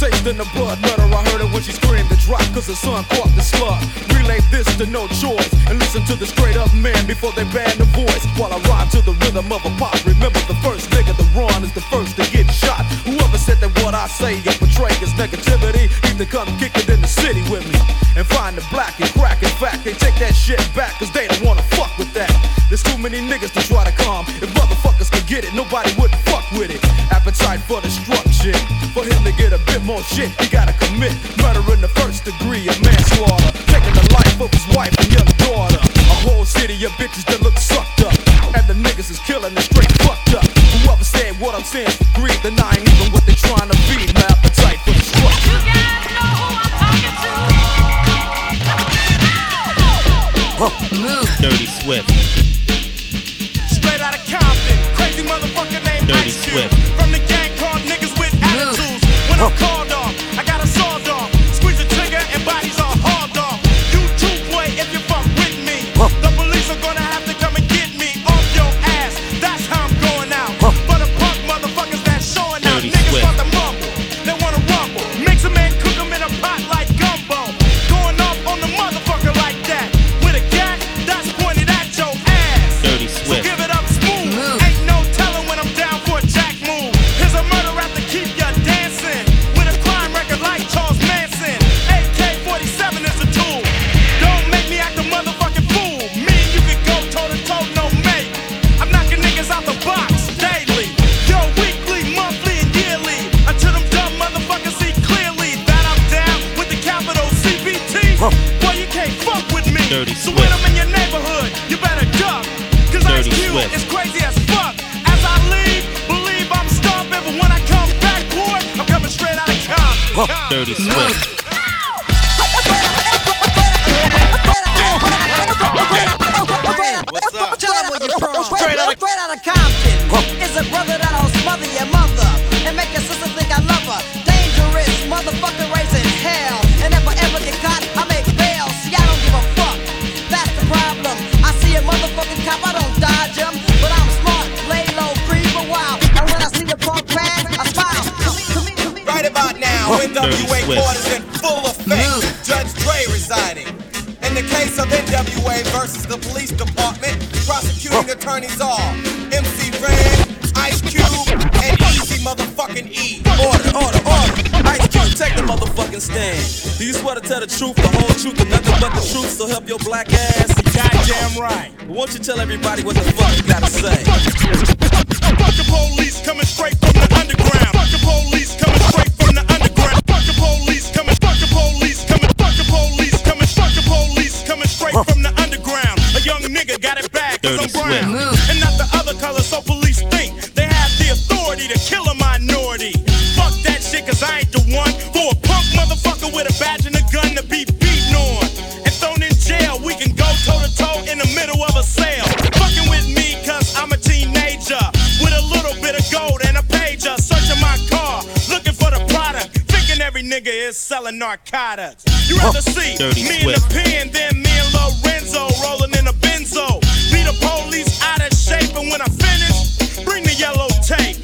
Taste in the blood, letter, I heard it when she screamed the drop, cause the son caught the slug. Relay this to no choice, and listen to the straight up man before they ban the voice. While I rhyme to the rhythm of a pop, remember the first nigga to run is the first to get shot. Whoever said that what I say and portray is negativity, either come kick it in the city with me and find the black and crack. In fact, they take that shit back, cause they don't wanna fuck with that. There's too many niggas to try to calm. If motherfuckers could get it, nobody would fuck with it. Appetite for destruction. For him to get a bit more shit, he gotta commit murder in the first degree, a manslaughter, taking the life of his wife and young daughter. A whole city of bitches that look sucked up, and the niggas is killing it straight fucked up. Whoever said what I'm saying, greed, then I ain't even what they trying to feed My appetite for destruction. selling narcotics. You rather oh, see me in the pen than me and Lorenzo rolling in a benzo. Be the police out of shape, and when I finish, bring the yellow tape.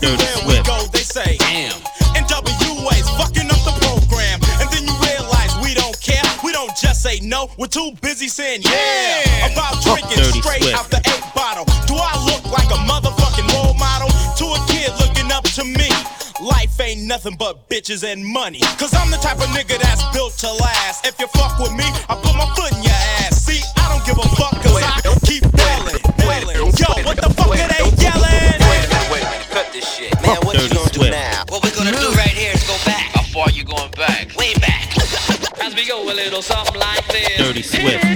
Dirty damn. We're too busy saying yeah. About drinking straight out the eight bottle. Do I look like a motherfucking role model to a kid looking up to me? Life ain't nothing but bitches and money. Cause I'm the type of nigga that's built to last. If you fuck with me, I put my foot in your ass. See, I don't give a fuck Dirty Swift.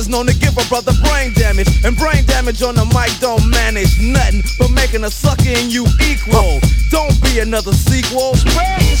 It's known to give a brother brain damage. And brain damage on the mic don't manage nothing but making a sucker in you equal. Don't be another sequel. Dirty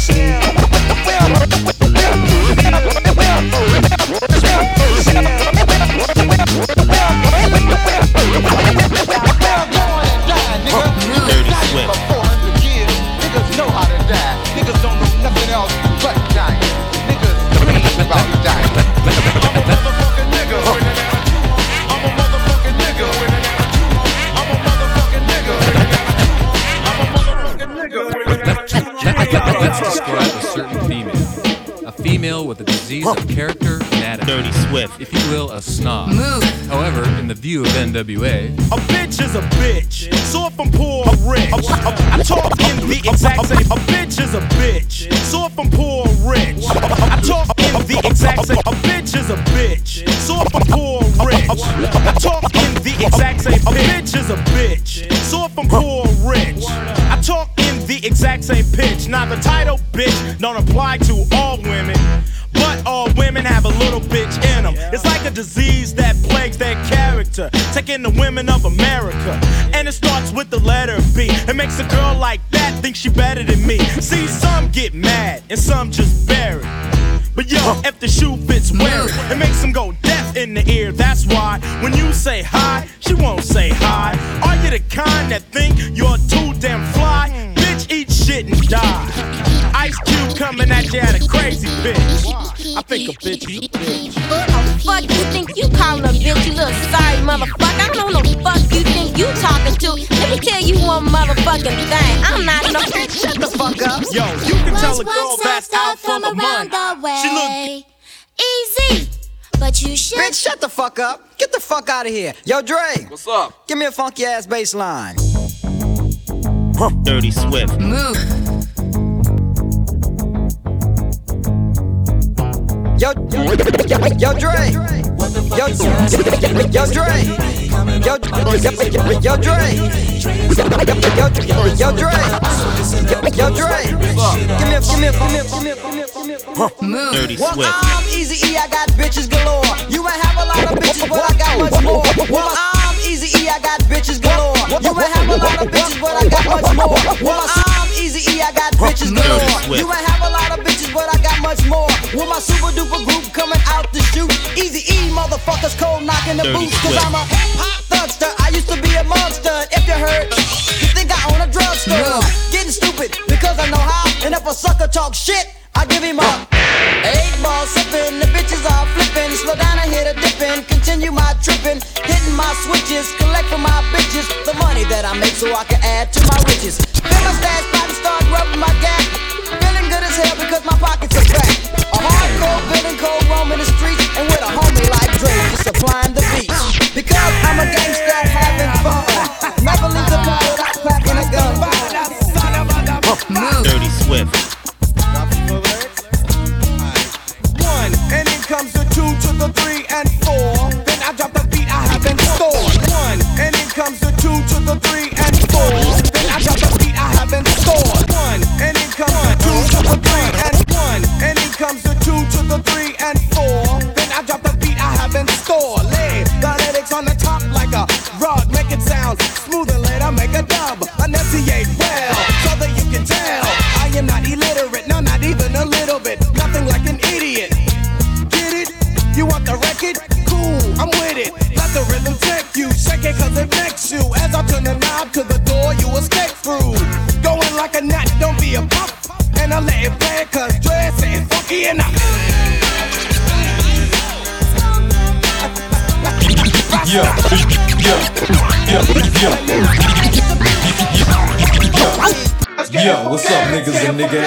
with a character and attitude. Dirty Swift. If you will, a snob. However, in the view of NWA, A bitch is a bitch. So if I'm poor or rich, I, I talk in the exact same. A bitch is a bitch. So if I'm poor or rich, I talk in the exact same. A bitch is a bitch. So if I'm poor or rich, I talk in the exact same. A bitch is a bitch. So if I'm poor or rich, I talk in the exact same pitch. Now the title bitch don't apply to all women. Disease that plagues their character, taking the women of America. And it starts with the letter B. It makes a girl like that think she better than me. See, some get mad and some just bury. But yo, if the shoe fits, wear it. It makes them go deaf in the ear. That's why when you say hi, she won't say hi. Are you the kind that think you're too damn fly? Ice Cube coming at you at a crazy bitch. I think a bitch is a bitch. Who the fuck you think you calling a bitch, you little sorry motherfucker? I don't know the fuck you think you talking to. Let me tell you one motherfucking thing. I'm not no bitch. Shut the fuck up. Yo, you can tell a girl that's out for the money. She look easy, but you should. Bitch, shut the fuck up. Get the fuck out of here. Yo, Dre. What's up? Give me a funky ass bass line. Dirty Swift. Yo, yo, yo, yo, Dre. Yo, yo, yo, Dre. Yo, yo, yo, yo, Dre. Yo, yo, yo, Dre. Yo, Dre. Give me a, give me a, give me a, give me a, give me a, give me a. Dirty Well, Swift. I'm Easy E, I got bitches galore. You might have a lot of bitches, but I got much more. Well, I'm Easy E, I got bitches galore. You might have a lot of bitches, but I got much more. Well, I'm Easy E, I got bitches galore. Swift. You might have a lot of bitches, but I got much more. With my super duper group coming out to shoot. Easy E, motherfuckers cold knocking the Dirty boots. Cause I'm a hot thugster. I used to be a monster. If you heard, you think I own a drugstore. Getting stupid because I know how. And if a sucker talk shit, I give him a eight ball sipping. The bitches are flipping. Slow down, I hit a dipping. Continue my tripping. Hitting my switches. Collect for my bitches. The money that I make so I can add to my riches. Fill my stash spot start rubbing my gap good as hell because my pockets are fat. A cold the streets, and with a homie like just supplying the beats. Because I'm a gangster having fun. Never leave the without a gun. Oh, Dirty Swift. One, and in comes the two to the three. what kind Yo, no, no, no. Yo, what's up, niggas and niggas?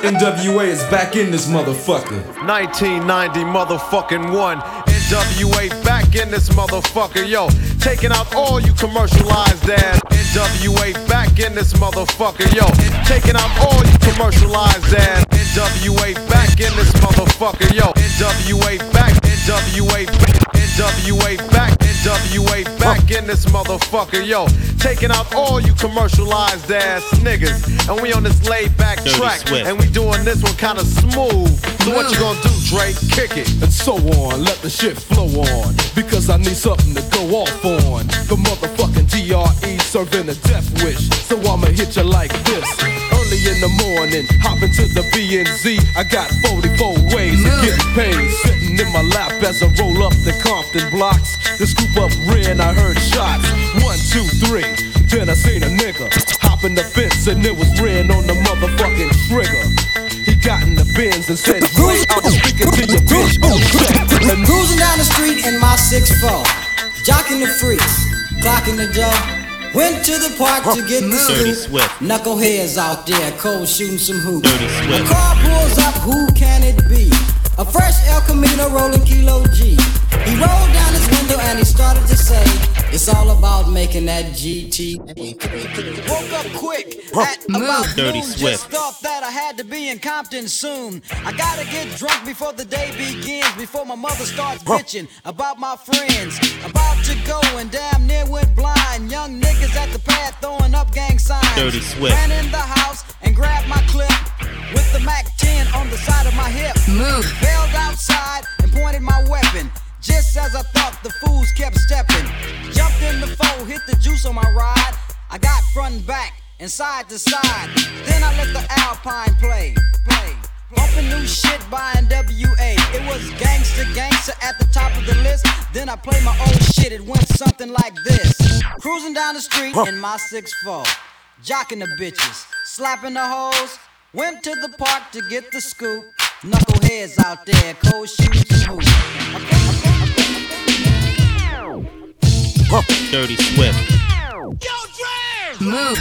NWA is back in this motherfucker. 1990 motherfucking one. NWA back in this motherfucker, yo. Taking out all you commercialized ass. NWA back in this motherfucker, yo. Taking out all you commercialized ass. NWA back in this motherfucker, yo. NWA back, NWA back. NWA back, NWA back in this motherfucker, yo. Taking out all you commercialized ass niggas. And we on this laid back track. And we doing this one kinda smooth. So what you gonna do, Drake? Kick it. and so on. Let the shit flow on. Because I need something to go off on. The motherfucking DRE serving a death wish. So I'ma hit you like this. Early in the morning, hop into the BNZ. I got 44 ways of getting paid. Sitting in my lap as I roll up the Compton blocks. To scoop up Ren, I heard shots. One, two, three. Then I seen a nigga hop in the fence and it was Ren on the motherfucking trigger. He got in the bins and said, Ray, I'm speaking to your bitch. And Cruising down the street in my 6'4, jocking the freaks, clocking the dough. Went to the park to get the Dirty scoop. Swift. Knuckleheads out there, cold shooting some hoops. Dirty Swift. car pulls up, who can it be? A fresh El Camino rolling Kilo G. He rolled down his window and he started to say, It's all about making that GT. Woke up quick at about Dirty noon. Swift. Just thought that I had to be in Compton soon. I gotta get drunk before the day begins. Before my mother starts bitching about my friends. About to go and damn near went blind. Young niggas at the pad throwing up gang signs. Dirty Swift. Ran in the house and grabbed my clip with the Mac 10 on the side of my hip. Move. Bailed outside and pointed my weapon. Just as I thought, the fools kept stepping. Jumped in the foe, hit the juice on my ride. I got front and back and side to side. Then I let the Alpine play, play. Bumping new shit by NWA. It was gangster, gangster at the top of the list. Then I played my old shit. It went something like this. Cruising down the street in my 6'4. Jocking the bitches, slapping the hoes. Went to the park to get the scoop. Knuckleheads out there, cold shooting some hoops. Dirty Swift. Yo, Dre! Move.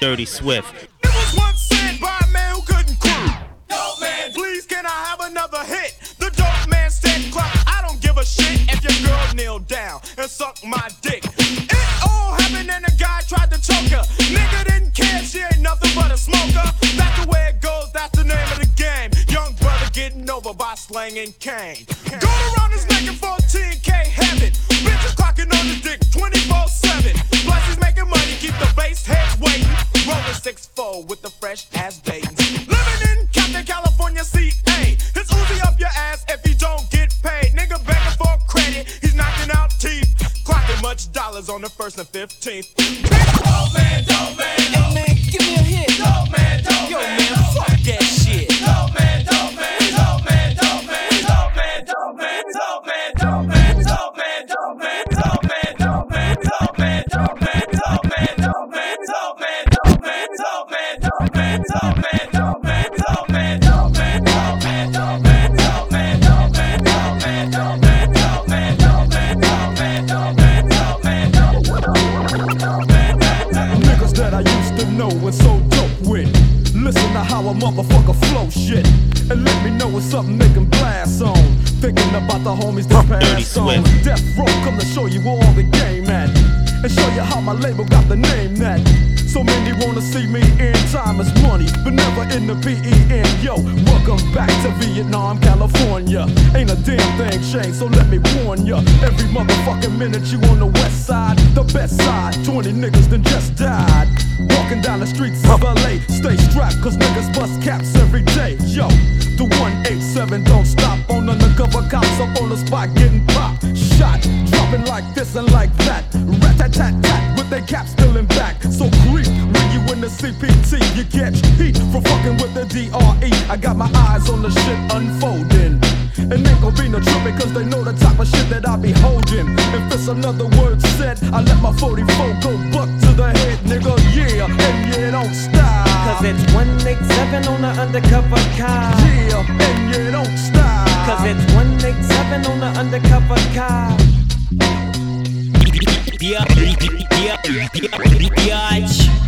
Dirty Swift. It was once said by a man who couldn't quit. Dope man, please can I have another hit? The dope man said, "Cluck, I don't give a shit if your girl kneel down and suck my dick. It all happened and a guy tried to choke her. Nigga didn't care, she ain't nothing but a smoker. That's the way it goes, that's the name of the game. Young brother getting over by slanging cane. Going around his neck in 14K heaven. Bitches clocking on his dick 24 7. Plus he's making money, keep the bass heads waiting. Rolling 6-4 with the fresh ass Dayton's. Living in Compton, California, CA. It's Uzi up your ass if you don't get paid. Nigga much dollars on the 1st and 15th. Dope man, dope man, Hey man, give me a hit. dope man, dope Yo man, fuck that shit. Dope man, shit. And let me know it's something they can blast on. Thinking about the homies that passed on. Death Row come to show you all the game at. And show you how my label got the name that. So many wanna see me in time is money, but never in the PEN. Yo, welcome back to Vietnam, California. Ain't a damn thing changed, so let me warn ya. Every motherfucking minute you on the west side, the best side. 20 niggas done just died. Walking down the streets of LA, stay strapped, cause niggas bust caps every day. Yo, the 187 don't stop on undercover cops up on the spot getting popped. Shot, dropping like this and like that. Rat tat tat tat with their caps spilling back. So creep when you in the CPT, you catch heat for fucking with the DRE. I got my eyes on the shit unfolding. And ain't gon' be no tripping cause they know the type of shit that I be holding. If it's another word said, I let my 44 go buck to the head, nigga. Yeah, and yeah, don't stop. Cause it's 187 on the undercover car. Yeah, and yeah, don't stop. Cause it's 187 on the undercover car.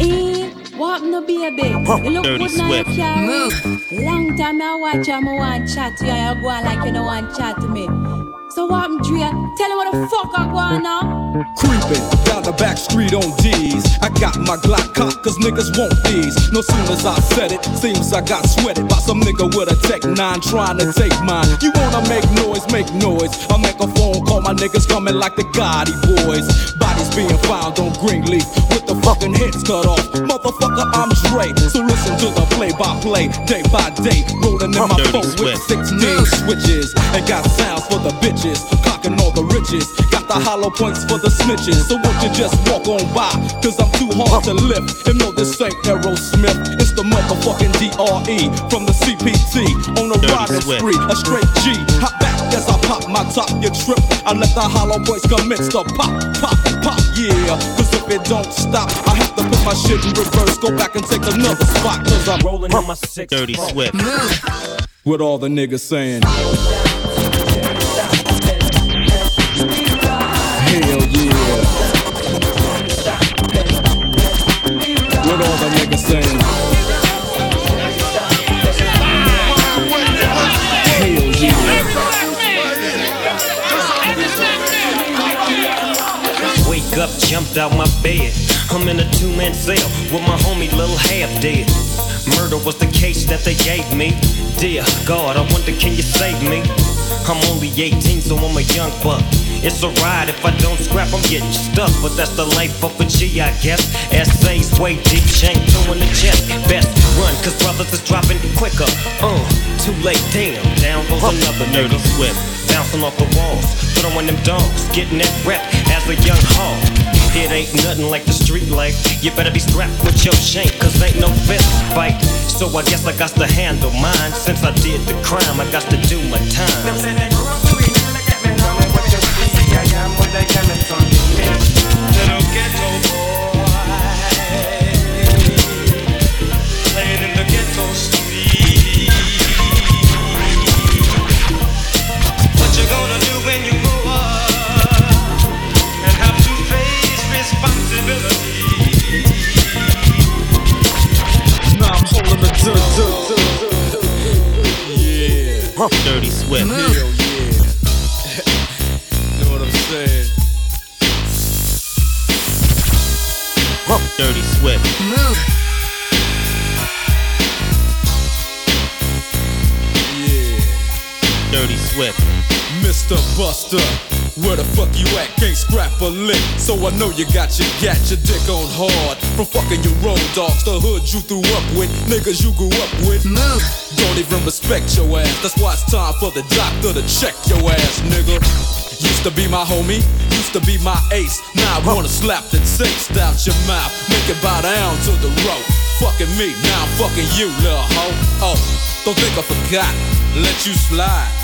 Eh, what no baby? Huh, you look Dirty good now. Move. Long time I watch you, I want chat to you. I go like you don't want chat to me. So what I'm Dre? Tell me what the fuck I go on now. Creeping down the back street on D's. I got my Glock cock, cause niggas want these. No sooner as I said it, seems I got sweated by some nigga with a Tech 9 trying to take mine. You wanna make noise, make noise. I make a phone call, my niggas coming like the Gotti boys. Bodies being found on Greenleaf with the fucking heads cut off. Motherfucker, I'm Dre. So listen to the play by play, day by day. Rolling in my phone with Swift. 16 switches. And got sounds for the bitches, clocking all the riches. Got the hollow points for the snitches. So won't you just walk on by? Cause I'm too hard to lift. And no, this ain't Aerosmith. It's the motherfucking DRE from the CPT. On a riding spree, a straight G. Hop back as I pop my top, you trip. I let the hollow points commence to pop, pop, pop, yeah. Cause if it don't stop, I have to put my shit in reverse. Go back and take another spot. Cause I'm rolling on my six. Dirty Swift. What all the niggas saying? Jumped out my bed. I'm in a two-man cell with my homie Lil Half Dead. Murder was the case that they gave me. Dear God, I wonder can you save me? I'm only 18, so I'm a young buck. It's a ride if I don't scrap, I'm getting stuck. But that's the life of a G, I guess. Essays way deep, shank two in the chest. Best run, cause brothers is dropping quicker. Uh, too late, damn. Down goes another nigga. Swift. Bouncing off the walls, throwing them dogs, getting that rep as a young hog. It ain't nothing like the street life. You better be strapped with your shank, cause ain't no fist fight. So I guess I got to handle mine. Since I did the crime, I got to do my time. Little ghetto boy, Yeah. Dirty Swift. Hell yeah. know what I'm saying? Dirty Swift. Yeah. Dirty Swift. Mr. Buster, where the fuck you at? Can't scrap a lick, so I know you got your gat, your dick on hard. From fucking your road dogs, the hood you threw up with, niggas you grew up with. Don't even respect your ass. That's why it's time for the doctor to check your ass, nigga. Used to be my homie, used to be my ace. Now I wanna slap the taste out your mouth, make it bow down to the rope. Fucking me, now I'm fucking you, little hoe. Oh, don't think I forgot. Let you slide.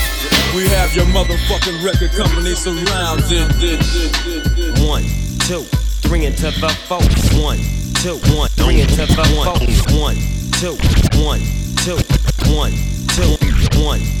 We have your motherfucking record company surrounded. One, two, three into the four. One, two, one, three into the four. One, two, one, two, one, two, one,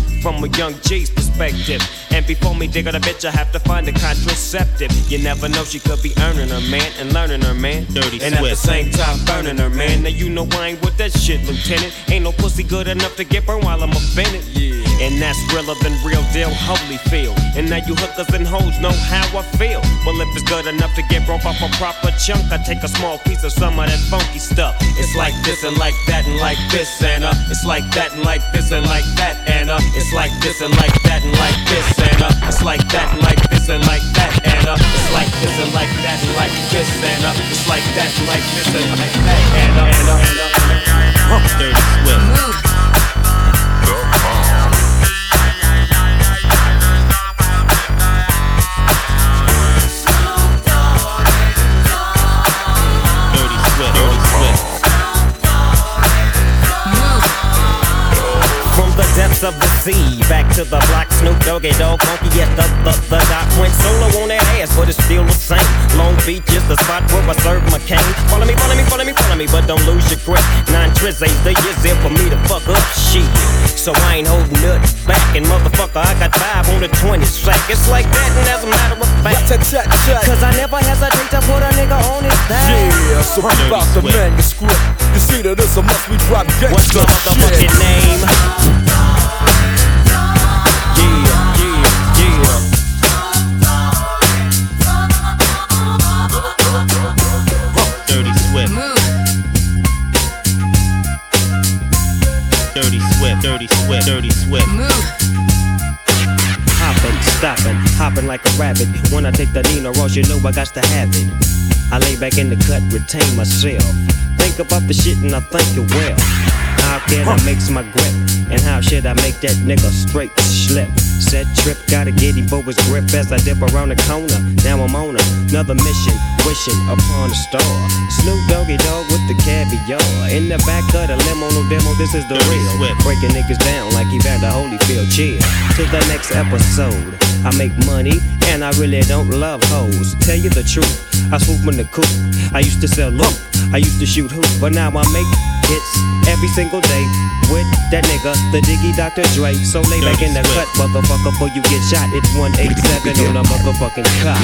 From a young G's perspective. And before me dig on a bitch, I have to find a contraceptive. You never know, she could be earning her man and learning her man. Dirty and at the same time burning her man. Now you know I ain't with that shit, Lieutenant. Ain't no pussy good enough to get burned while I'm offended. Yeah. And that's realer than real deal Holyfield. And now you hookers and hoes know how I feel. Well, if it's good enough to get broke off a proper chunk, I take a small piece of some of that funky stuff. It's like this and like that and like this and uh, it's like that and like this and like that and uh, it's like this and like that and like this and uh, it's like that and like this and like that and uh, it's like this and like that and like this and uh, it's like that and like this and like that and uh, and uh, and uh, and uh. Of the sea, back to the block, Snoop Doggy Dogg, funky yes, the, the, the dot went solo on that ass, but it's still the same. Long Beach is the spot where I serve my cane. Follow me, follow me, follow me, follow me, but don't lose your grip. Nine tris ain't the years there for me to fuck up shit. So I ain't holding nothing back, and motherfucker, I got five on the 20 sack. It's like that, and as a matter of fact, cause I never hesitate to put a nigga on his back. Yeah, so keep out the manuscript. You see that it's a must we drop gangsta What's your motherfucking shit. name? Dirty Swift. Dirty Swift. Dirty Swift. Hopping, stopping, hopping like a rabbit. When I take the Nina Ross, you know I got to have it. I lay back in the cut, retain myself. Think about the shit and I think it well. How can I mix my grip? And how should I make that nigga straight slip? Set trip, gotta get him for his grip as I dip around the corner. Now I'm on another mission, wishing upon a star. Snoop Doggy Dogg with the caviar. In the back of the limo, no demo, this is the real. Breaking niggas down like Evander Holyfield. Chill to the next episode. I make money and I really don't love hoes. Tell you the truth, I swoop in the coop. I used to sell loot, I used to shoot hoop, but now I make hits every single day with that nigga, the Diggy Dr. Dre. So lay back in the cut, motherfucker, before you get shot. It's 187 on a motherfucking cop.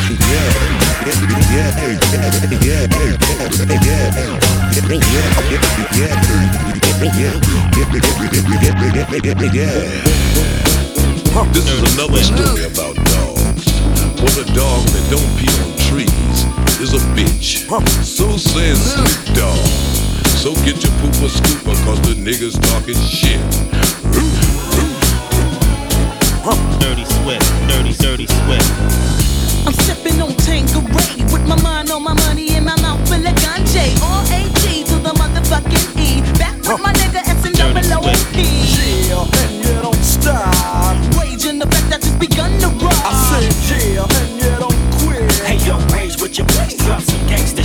This is another story about dogs. What a dog that don't pee on trees is a bitch. So says Snoop Dogg. So get your pooper scooper, cause the niggas talking shit. Dirty Swift. Dirty, dirty Swift. I'm sipping on Tanqueray with my mind on my money and my mouth full of ganja. R-A-G to the motherfucking E. Back with my nigga S and double O-P. Yeah, and you don't stop. Rage in the fact that just begun to rock. I said yeah, and you don't quit. Hey yo, rage with your bass, drop some gangsta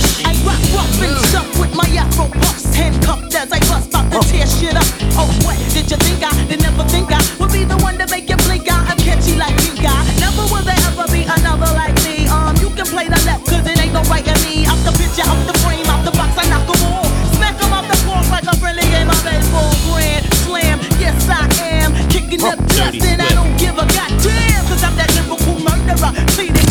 to tear shit up. Oh, what did you think I did never think I would be the one to make you blink out? I'm catchy like you got. Never will there ever be another like me. Um, you can play the left, cause it ain't no right in me. Out the picture, out the frame, out the box, I knock 'em all. Smack 'em off the floor like a friendly game of baseball. Grand slam, yes I am. Kicking up dust and I don't give a goddamn. Cause I'm that lyrical murderer, pleading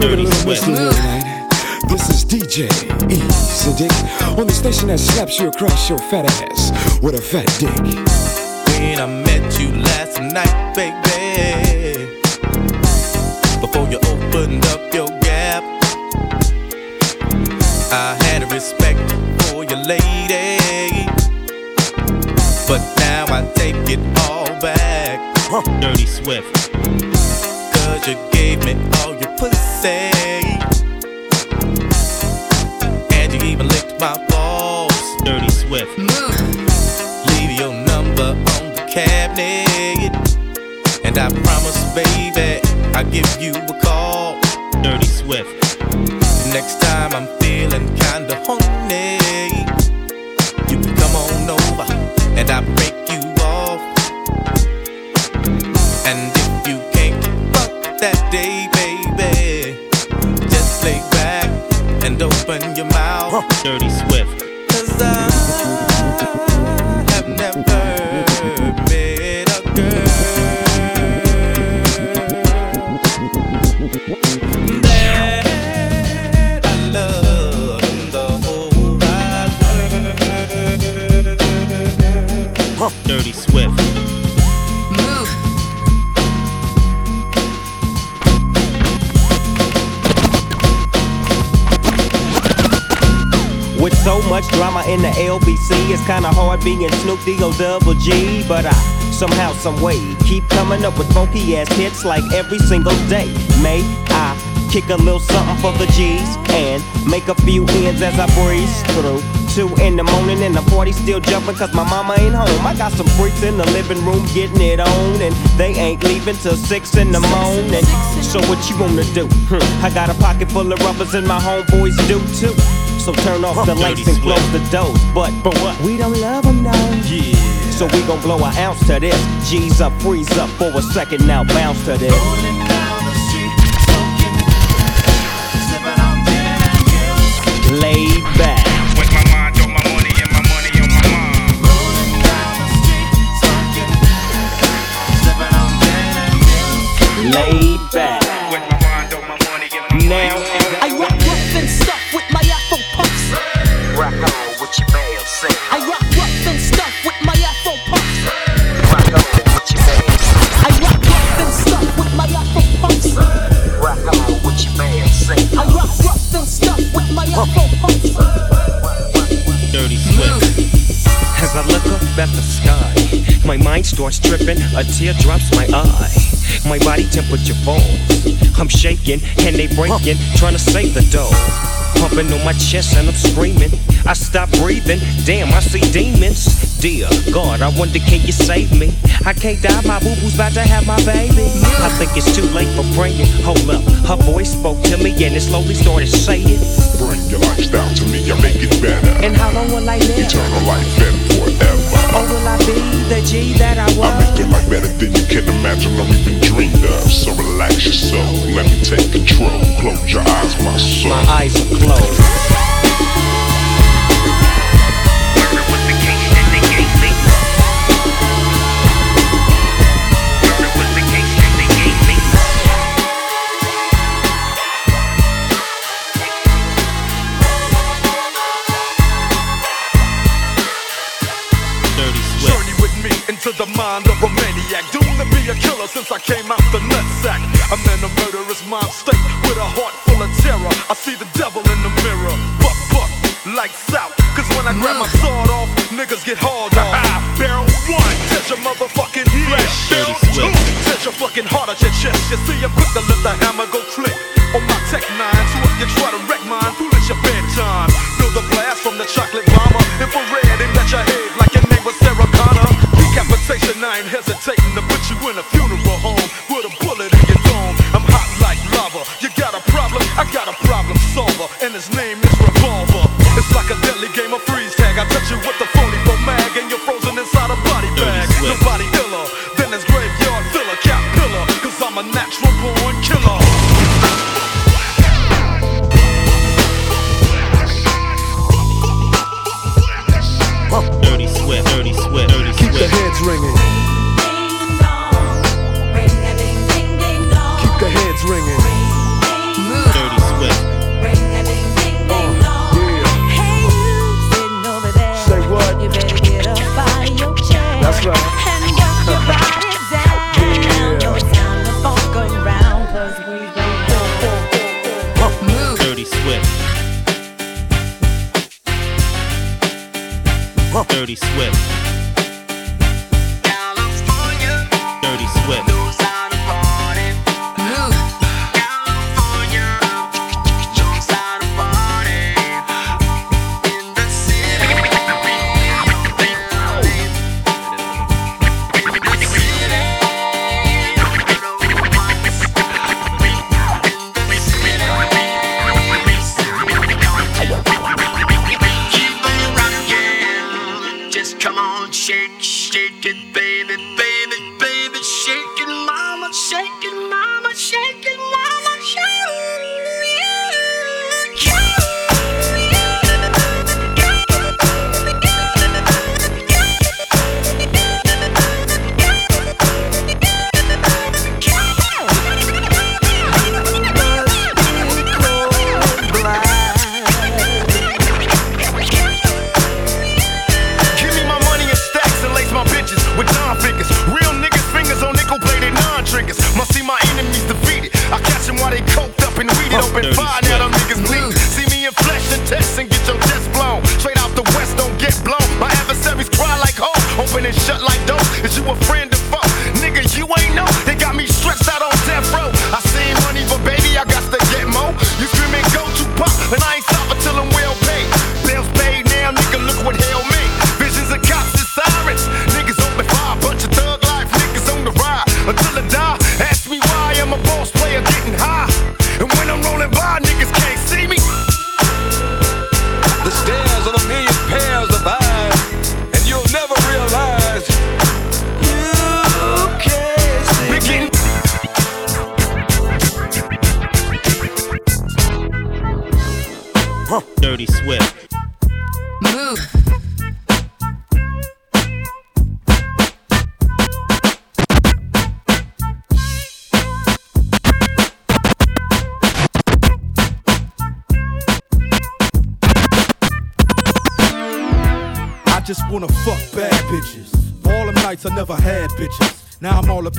here tonight. This is DJ E. Siddick on the station that slaps you across your fat ass with a fat dick. When I met you last night, baby. Before you opened up your gap, I had a respect for your lady. But now I take it all back. Dirty Swift. Cause you gave me all your pussy. And you even licked my balls. Dirty Swift. Leave your number on the cabinet. And I promise, baby, I'll give you a call. Dirty Swift. Next time I'm feeling Dirty so much drama in the LBC, it's kinda hard being Snoop D-O double G. But I somehow, some way, keep coming up with funky ass hits like every single day. May I kick a little something for the G's and make a few ends as I breeze through. Two in the morning and the party still jumping cause my mama ain't home. I got some freaks in the living room getting it on and they ain't leaving till six in the morning. So what you wanna do? Hmm, I got a pocket full of rubbers and my homeboys do too. So turn off the lights and close the doors. But but what? We don't love them now. Yeah. So we gon' blow an ounce to this. G's up, freeze up for a second now, bounce to this. Laid back. Starts tripping, a tear drops my eye. My body temperature falls. I'm shaking and they breaking, trying to save the dough. Pumping on my chest and I'm screaming. I stop breathing, damn, I see demons. Dear God, I wonder can you save me? I can't die, my boo boo's about to have my baby. I think it's too late for praying. Hold up, her voice spoke to me and it slowly started saying. Bring your lifestyle to me, I make it better. And how long will I live? Eternal life and forever. Or will I be the G that I was? I make your life better than you can imagine or even dreamed of. So relax your soul, let me take control. Close your eyes, my soul. My eyes are closed. Mind of a maniac. Doomed to be a killer since I came out the nutsack. I'm in a murderous mind state with a heart full of terror. I see the devil in the mirror. Buck, buck, lights out. Cause when I grab my sword off, niggas get hauled off. Barrel one, touch your motherfucking flesh. Barrel two, touch your fucking heart at your chest. You see, I'm quick to let the hammer go click. On my tech nine, to put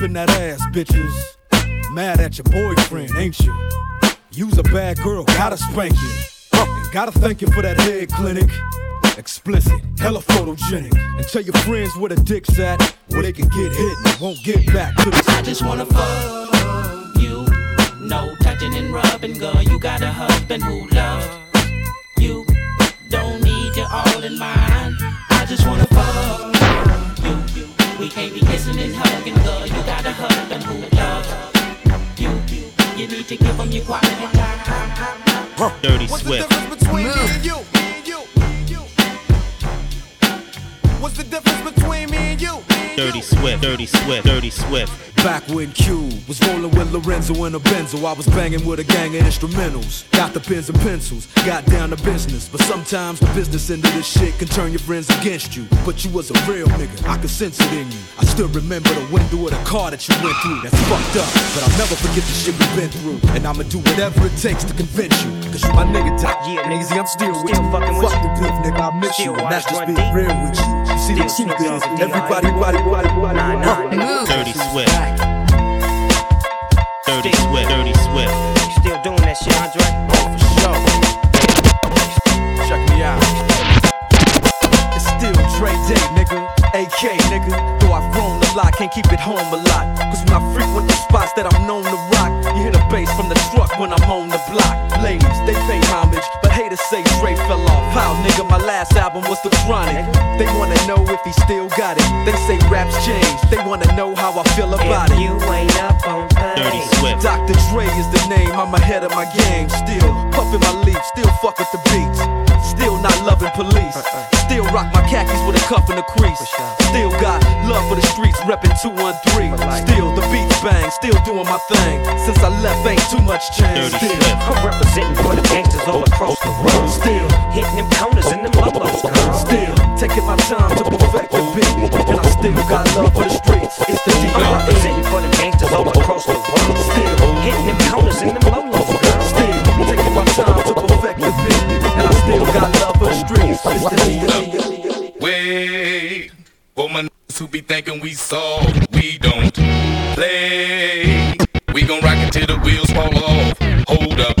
In that ass, bitches. Mad at your boyfriend, ain't you? You's a bad girl, gotta spank you. And gotta thank you for that head clinic. Explicit, hella photogenic. And tell your friends where the dick's at, where they can get hit and won't get back to the I just wanna fuck you. No touching and rubbing, girl. You got a husband who loves you. Don't need you all in mine. I just wanna fuck. We can't be kissing and hugging, girl. You got a husband who loves you. You need to give him your quality time. Dirty What's the difference between me and you? Me and you. What's the difference between me and you? Dirty Swift. Dirty Swift. Dirty Swift. Back when Q was rolling with Lorenzo in a Benzo, I was banging with a gang of instrumentals. Got the pens and pencils, got down to business. But sometimes the business end of this shit can turn your friends against you. But you was a real nigga, I could sense it in you. I still remember the window of the car that you went through. That's fucked up, but I'll never forget the shit we've been through. And I'ma do whatever it takes to convince you. Cause you my nigga type. Yeah, and Eazy, I'm still, with you. fucking with Fuck you. the beef, nigga, I miss Still you. And that's just being real with you. You see the Still truth is, Snoop Dogg, everybody, body, body, body, body, Move. Dirty Swift. Dirty Swift. Dirty Swift. Still doing that shit, Andre? Oh, for sure. Check me out. It's still Dre Day, nigga. AK, nigga. Though I've grown a lot, can't keep it home a lot. Cause when I frequent the spots that I'm known to fell off. How, nigga, my last album was The Chronic. They wanna know if he still got it. They say raps changed. They wanna know how I feel about If it. you ain't up on Dirty Swift. Dr. Dre is the name, I'm ahead of my game. Still puffin' my leaf, still fuck with the beats. Still not loving police. Uh-uh. Still rock my khakis with a cuff and a crease. Still got love for the streets, reppin' 213. Still the beats bang, still doing my thing. Since I left, ain't too much change. Still, I'm representing for the gangsters all across the world. still, Hitting them corners and them lolos, girl. still taking my time to perfect the beat. And I still got love for the streets. It's the uh-huh. I'm representing for the gangsters all across the world. Still, Hitting them corners and them lolos, girl. still taking my time to perfect the beat. And I still got love for the streets. It's the D.R.E. Wait, for my niggas who be thinking we soft, we don't play. We gon' rock it till the wheels fall off. Hold up,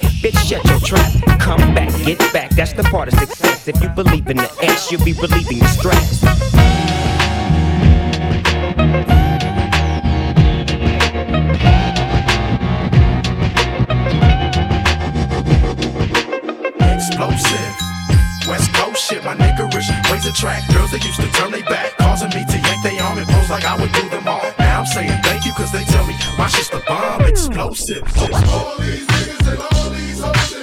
Bitch, shut your trap. Come back, get back. That's the part of success. If you believe in the ass, you'll be relieving the stress. explosive. West Coast shit, my nigga niggerish ways attract girls that used to turn they back, causing me to yank they arm and pose like I would do them all. Now I'm saying thank you cause they tell me my shit's the bomb, explosive. All these niggas and all these hoes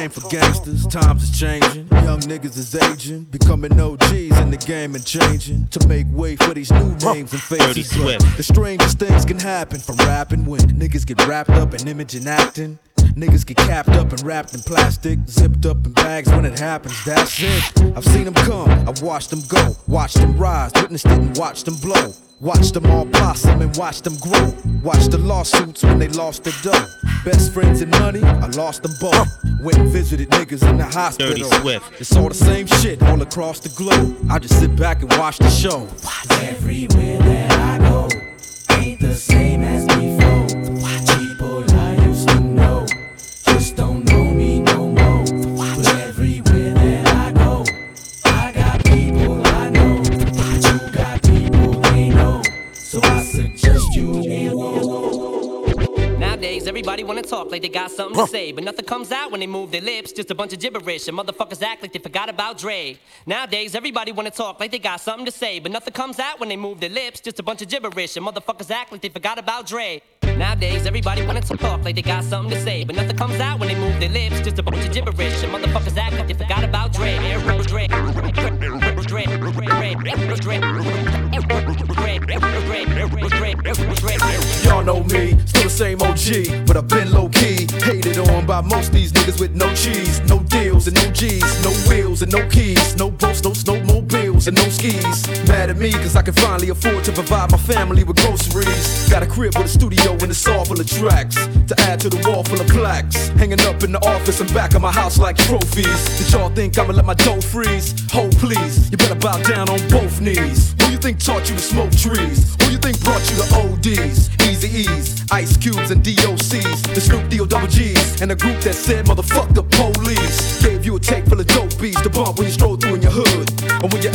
same for gangsters. Times is changing. Young niggas is aging, becoming OGs in the game and changing to make way for these new names and faces. Dirty But Swift. The strangest things can happen from rapping when niggas get wrapped up in image and acting. Niggas get capped up and wrapped in plastic, zipped up in bags when it happens. That's it. I've seen them come, I've watched them go, watched them rise, witnessed it and watched them blow. Watched them all blossom and watched them grow. Watched the lawsuits when they lost their dough. Best friends and money, I lost them both. Went and visited niggas in the hospital. Dirty Swift. It's all the same shit all across the globe. I just sit back and watch the show. Everywhere that I go ain't the same everybody wanna talk like they got something to say, but nothing comes out when they move their lips. Just a bunch of gibberish, and motherfuckers act like they forgot about Dre. Nowadays, everybody wanna talk like they got something to say, but nothing comes out when they move their lips. Just a bunch of gibberish, and motherfuckers act like they forgot about Dre. Nowadays, everybody wanna talk like they got something to say, but nothing comes out when they move their lips. Just a bunch of gibberish, and motherfuckers act like they forgot about Dre. Y'all know me, still the same OG, but I've been low key. Hated on by most these niggas with no cheese, no deals and no G's, no wheels and no keys, no boats, no snowmobiles and no skis. Mad at me cause I can finally afford to provide my family with groceries. Got a crib with a studio and a saw full of tracks to add to the wall full of plaques. Hanging up in the office and back of my house like trophies. Did y'all think I'ma let my dough freeze? Hold please, you better bow down on both knees. Who you think taught you to smoke trees? Who you think brought you to ODs? Easy E's, Ice Cubes and DOCs, the Snoop D O double G's, and a group that said motherfuck the police. Gave you a tape full of dope beats to bump when you stroll through in your hood. And when your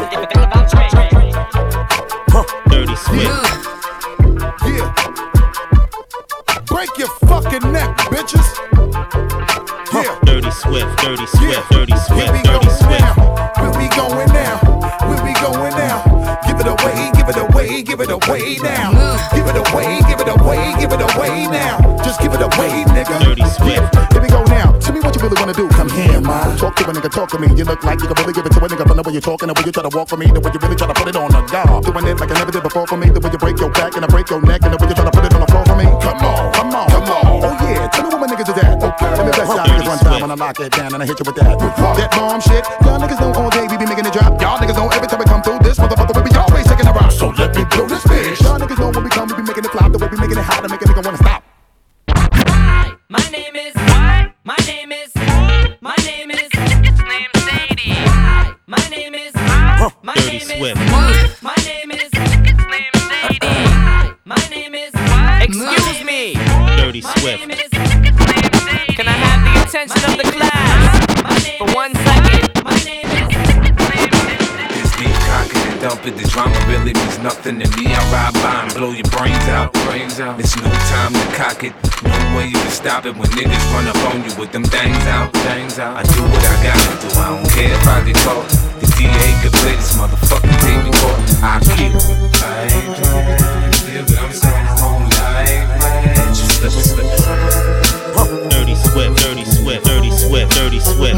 Dirty Swift. Yeah. Break your fucking neck, bitches. Yeah. Dirty Swift. Dirty Swift. Dirty Swift. Dirty Swift. Where we going now? We going now? Give it away, give it away, give it away now. Give it away, give it away, give it away now. Just give it away, nigga. Dirty Swift. Here we go now. Tell me what you really wanna do. Come here, man. Talk to a nigga, talk to me. You look like you can really give it to a nigga from the way you're talking, the way you try to walk for me, the way you really try to put it on a guard. Doing it like I never did before for me, the way you break your back and I break your neck, and the way you try to put it on the floor for me. Come on, come on, come on. Oh yeah, tell me what my niggas is at. Okay, let me bless y'all niggas one time when I lock it down and I hit you with that. That bomb shit. Y'all niggas know all day we be making it drop. it when niggas run up on you with them things out. Things out. I do what I gotta do. I don't care if I get caught. The DA could play this motherfucking tape before I kill. I ain't trying to deal, but I'm staying home like. Dirty sweat. Dirty sweat. Dirty sweat. Dirty sweat.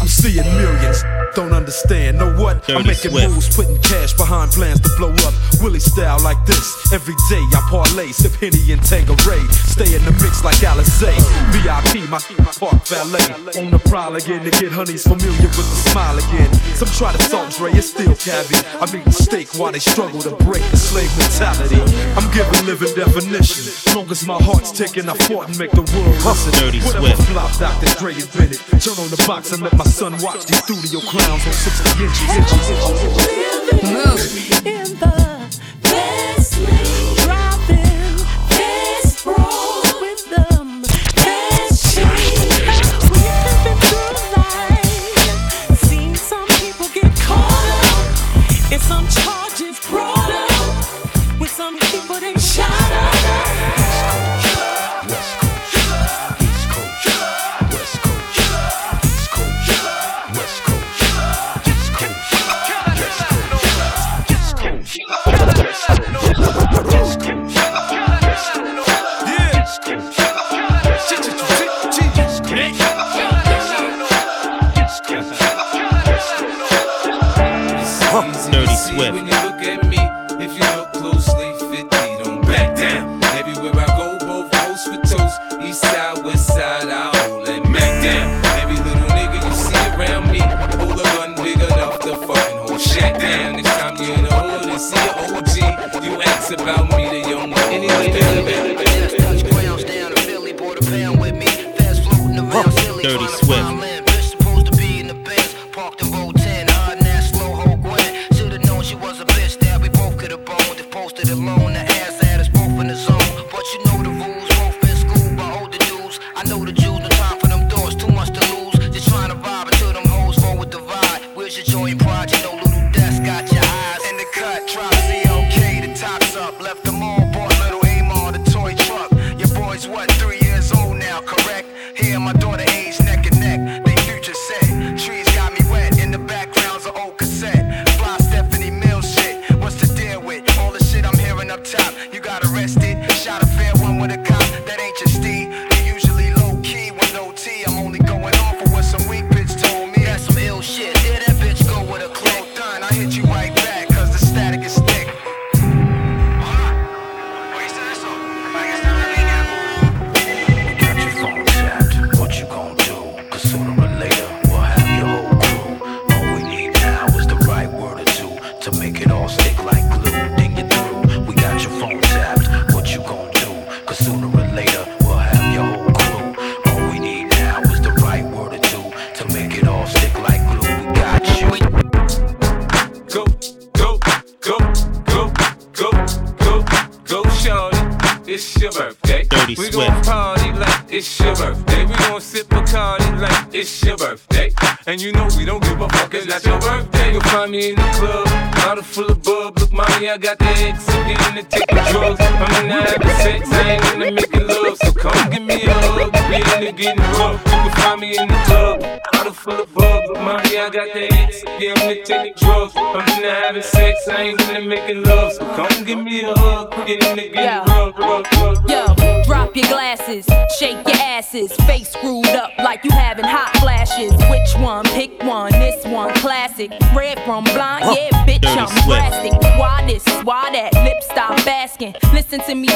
I'm seeing millions don't understand. Know what? Dirty I'm making moves, putting cash behind plans to blow up. Willie style like this. Every day I parlay, sip Henny and Tanqueray. Stay in the mix like Alice VIP, my park valet. On the prowl again to get honeys familiar with the smile again. Some try to salt Dre, it's still cabbie. I mean, mistake why they struggle to break the slave mentality. I'm giving living definition. Long as my heart's ticking, I fought and make the world hustle Dirty Whatever flop Dr. Dre invented. Turn on the box and let my son watch these studio clowns on 60 inches. inches, inches, inches. Move. In the making love, so come give me a hug, quicker than it get. Yo, drop your glasses, shake your asses, face screwed up like you having hot flashes. Which one? Pick one. This one classic, red from blind. Yeah, bitch, I'm drastic. Why this? Why that? Lip stop asking. Listen to me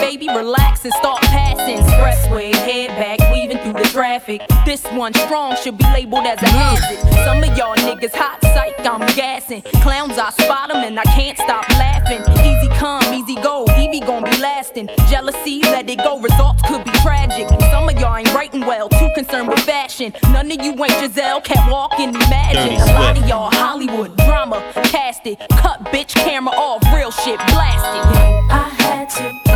This one strong should be labeled as a hazard. Some of y'all niggas hot psych, I'm gassing. Clowns, I spot them and I can't stop laughing. Easy come, easy go, Evie gon' be lasting. Jealousy, let it go, results could be tragic. Some of y'all ain't writing well, too concerned with fashion. None of you ain't Giselle, can't walk and imagine. A lot of y'all Hollywood drama, cast it. Cut bitch camera off, real shit, blast it. I had to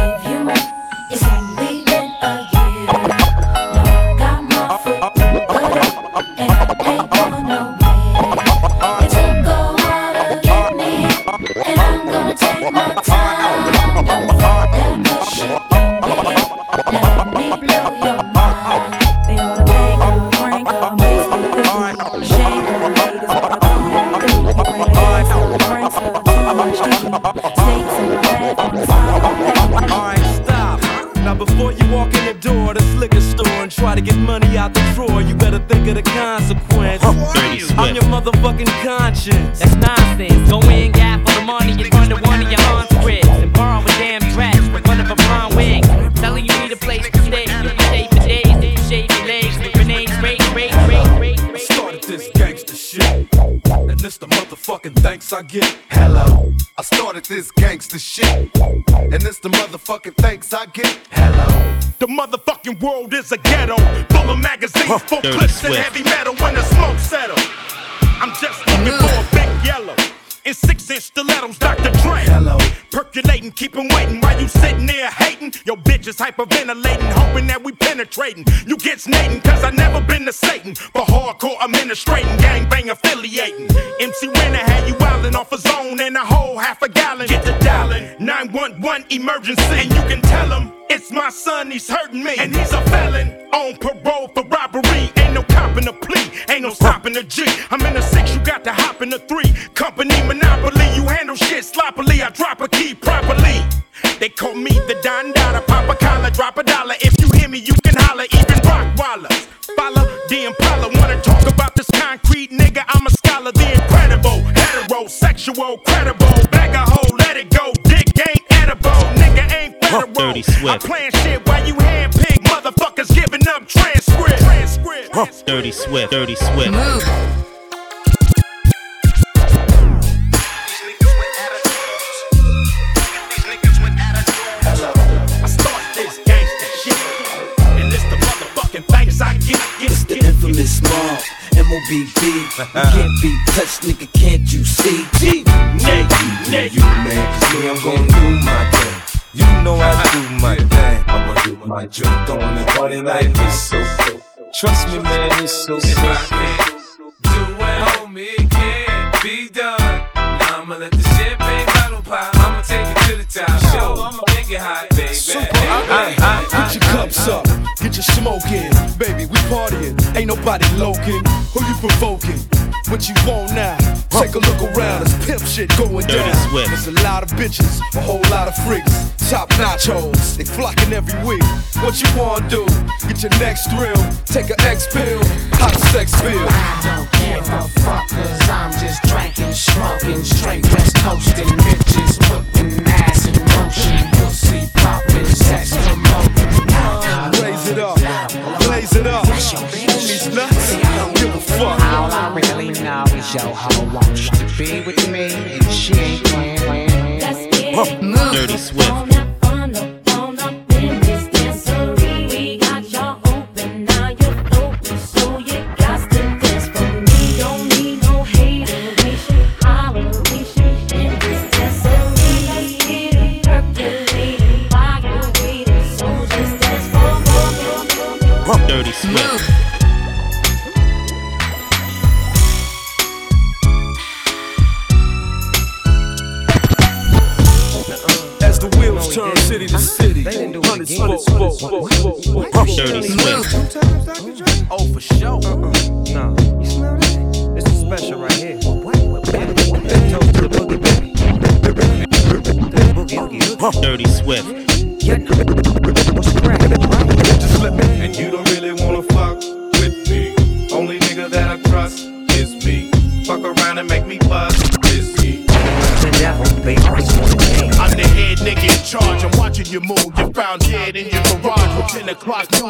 is a ghetto, full of magazines, full Dirty clips and heavy metal when the smoke settle. I'm just looking for a big yellow. In six inch stilettos, Dr. Dre. Hello. Percolating, keep 'em waiting while you sitting there hating. Your bitch is hyperventilating, hoping that we penetrating. You get snating, cause I never been to Satan. But hardcore administrating, gangbang affiliating. MC Renner had you wildin' off a zone and a whole half a gallon. Get the dialing, 911 emergency. I'm in a six, you got to hop in a three. Company monopoly, you handle shit sloppily. I drop a key properly. They call me the Don Dada, pop a collar, drop a dollar. If you hear me, you can holler, even Rockwallers. Follow the Impala, wanna talk about this concrete nigga? I'm a scholar, the incredible, heterosexual, credible. Bag a hoe, let it go, dick ain't edible, nigga ain't federal. Dirty Swift. I plan shit while you handpick motherfuckers giving up transcript. transcript. Dirty Swift, Dirty Swift. I MOBB. You can't be touched, nigga, can't you see? G, nigga, you man, cause me, I'm gonna do my thing. You know I do my thing. I'ma do my drink on the party like this so dope. Trust me, man, it's so If I can't do it, homie, it can't be done. Now I'ma let the Get your cups up, get your smoke in. Baby, we partying, ain't nobody loking. Who you provoking? What you want now? Take a look around, it's pimp shit going Dirty down. Swift. There's a lot of bitches, a whole lot of freaks. Top nachos, they flocking every week. What you wanna do? Get your next thrill, take an X pill. hot sex feel? I don't give a fuck, cause I'm just drinking, smoking, straight west coasting, bitches putting ass in motion, pussy popping, sex promoting. Raise it up, blaze it up. Homies nuts, don't give a fuck. All I really know is your hoe wants to be with me, and she ain't playing, playing, playing. Dirty Swift.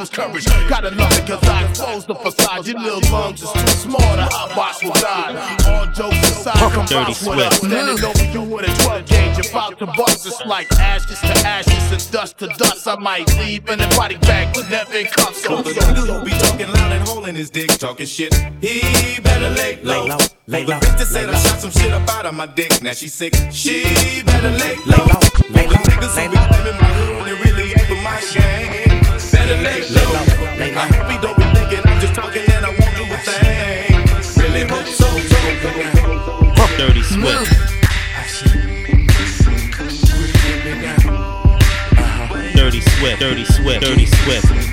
O'clock news coverage. Gotta love it cause I exposed the facade. Your little lungs is too small to hotbox with God. All jokes aside, come Dirty bounce with us. Swift. Standing over you with a 12 gauge. About to bust. It's like ashes to ashes and dust to dust. I might leave in a body bag, but never in cuffs. So the nigga who be talking loud and holding his dick, talking shit, he better lay low. Lay low, lay the low, bitch that said I low. shot some shit up out of my dick, now she sick. She better lay low. Lay low, the niggas who be living my hood and really ain't for my game. Better. I hope he don't be thinking I'm just talking and I won't do a thing. Really hope so. Dirty Swift. Dirty Swift. Dirty Swift. Dirty Swift.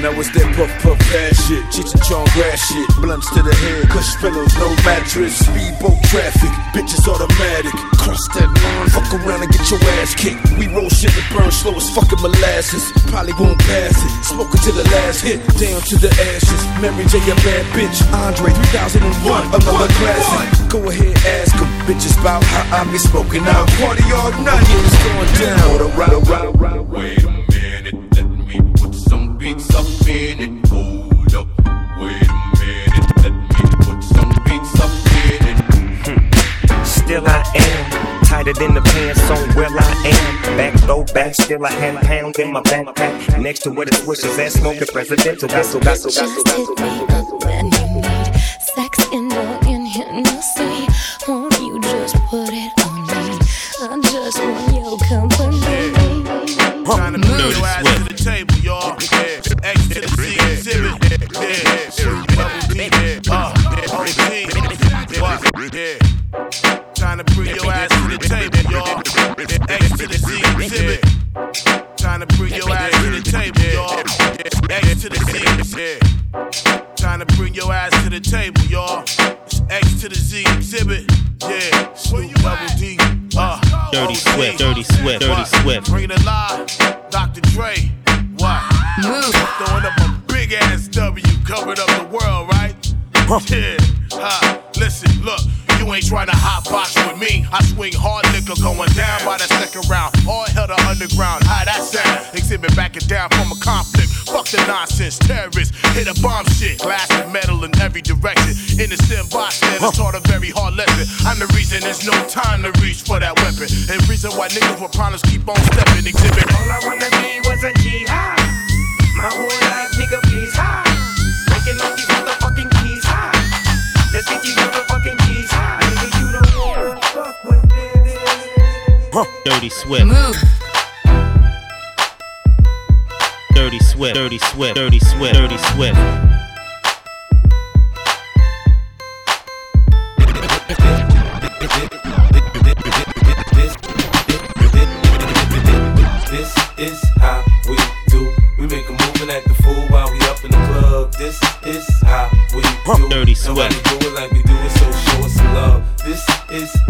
Now it's that puff puff ass shit, Cheech and Chong grass shit, blunts to the head, cush pillows, no mattress, speedboat traffic, bitches automatic. Cross that line, fuck around and get your ass kicked. We roll shit that burn slow as fucking molasses. Probably won't pass it. Smoking to the last hit, down to the ashes. Mary J, a bad bitch. Andre 3001, another classic. Go ahead, ask them bitches about how I be smoking out. Party all night, it's going down. Hold around, around, around. Wait some beats up in it. Hold up. Wait a minute, let me put some beats up in it. Still I am tighter than the pants on where I am. Back though back, still a hand pound in my backpack. Next to where the swishers at, smoking presidential. Vessel, vessel, vessel, Just hit me up when you need sex to the Z Xzibit. Yeah. Snoop Double D. Uh, Dirty OG. Swift, Dirty Swift, Dirty What? Swift. Bring it alive. Dr. Dre. What? Move. Throwing up a big ass W, covered up the world, right? Yeah. Ain't trying to hot box with me. I swing hard liquor going down by the second round. All hell to underground. How that sound? Xzibit backing down from a conflict. Fuck the nonsense. Terrorists hit a bomb shit. Glass and metal in every direction. Innocent bystander taught a very hard lesson. I'm the reason there's no time to reach for that weapon. And reason why niggas with problems keep on stepping. Exhibit. All I wanna be was a G high. My whole life, nigga, please high. Breaking all these this. Dirty Swift. Dirty Swift, Dirty Swift, Dirty Swift, Dirty Swift. This is how we do. We make a move and act the fool while we up in the club. This is how we do. Dirty Nobody do it like we do it, so show us some love. This is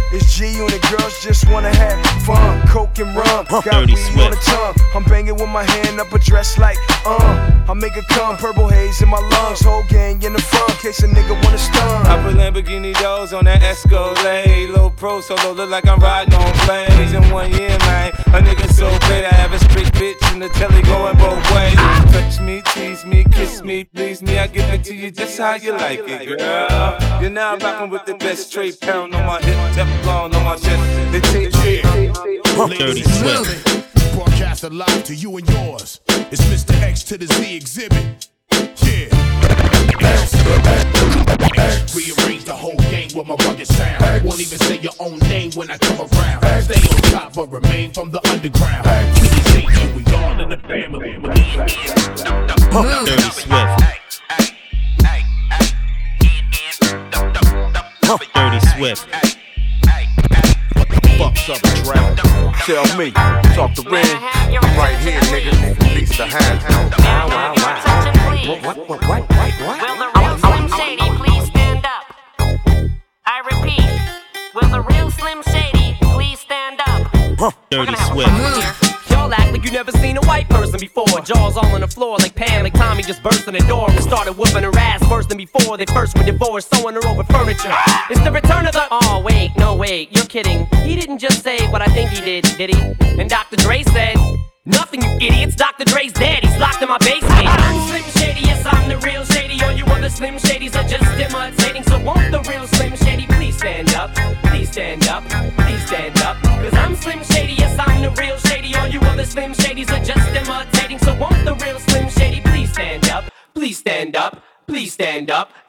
It's G and the girls just wanna have fun. Coke and rum. Got Dirty weed on the tongue. I'm banging with my hand up a dress like, uh. I make it come. Purple haze in my lungs. Whole gang in the front. Case a nigga wanna stun. I put Lamborghini doors on that Escalade. Low pro solo, look like I'm riding on planes. In one year, man, a nigga so great. I have a straight bitch in the telly going both ways. Touch me, tease me, kiss me, please me. I give it to you just how you like it, girl. You're now rocking with the best straight pound on my hip, Teflon on my chest. The tape, Dirty Swift. Broadcast live to you and yours. It's Mr. X to the Z Xzibit. Yeah. Rearrange the whole game with my rugged sound. Won't even say your own name when I come around. Stay on top but remain from the underground. We just hate you, we all in the family. Dirty Swift. Dirty Swift. Fucks up a drought. Tell me, talk to Ren. I'm right here, nigga. Beats the hand. Wow, wow, wow. What, what, what, what, what? Will the real Slim Shady please stand up? I repeat, will the real Slim Shady please stand up? Dirty Swift. Y'all act like you never seen a white person before. Jaws all on the floor like Pam, like Tommy just burst in the door and started whooping her ass worse than before. They first were divorced, sewing her over furniture. It's the return of the. Oh, wait, no, wait, you're kidding. He didn't just say what I think he did, did he? And Dr. Dre said, Nothing, you idiots. Dr. Dre's dead. He's locked in my basement. I'm Slim Shady, yes, I'm the real Shady. All you other Slim Shadys are just imitating. So won't the real Slim Shady please stand up? Please stand up. Real shady. All you other slim shadies are just imitating. So won't the real slim shady please stand up? Please stand up. Please stand up.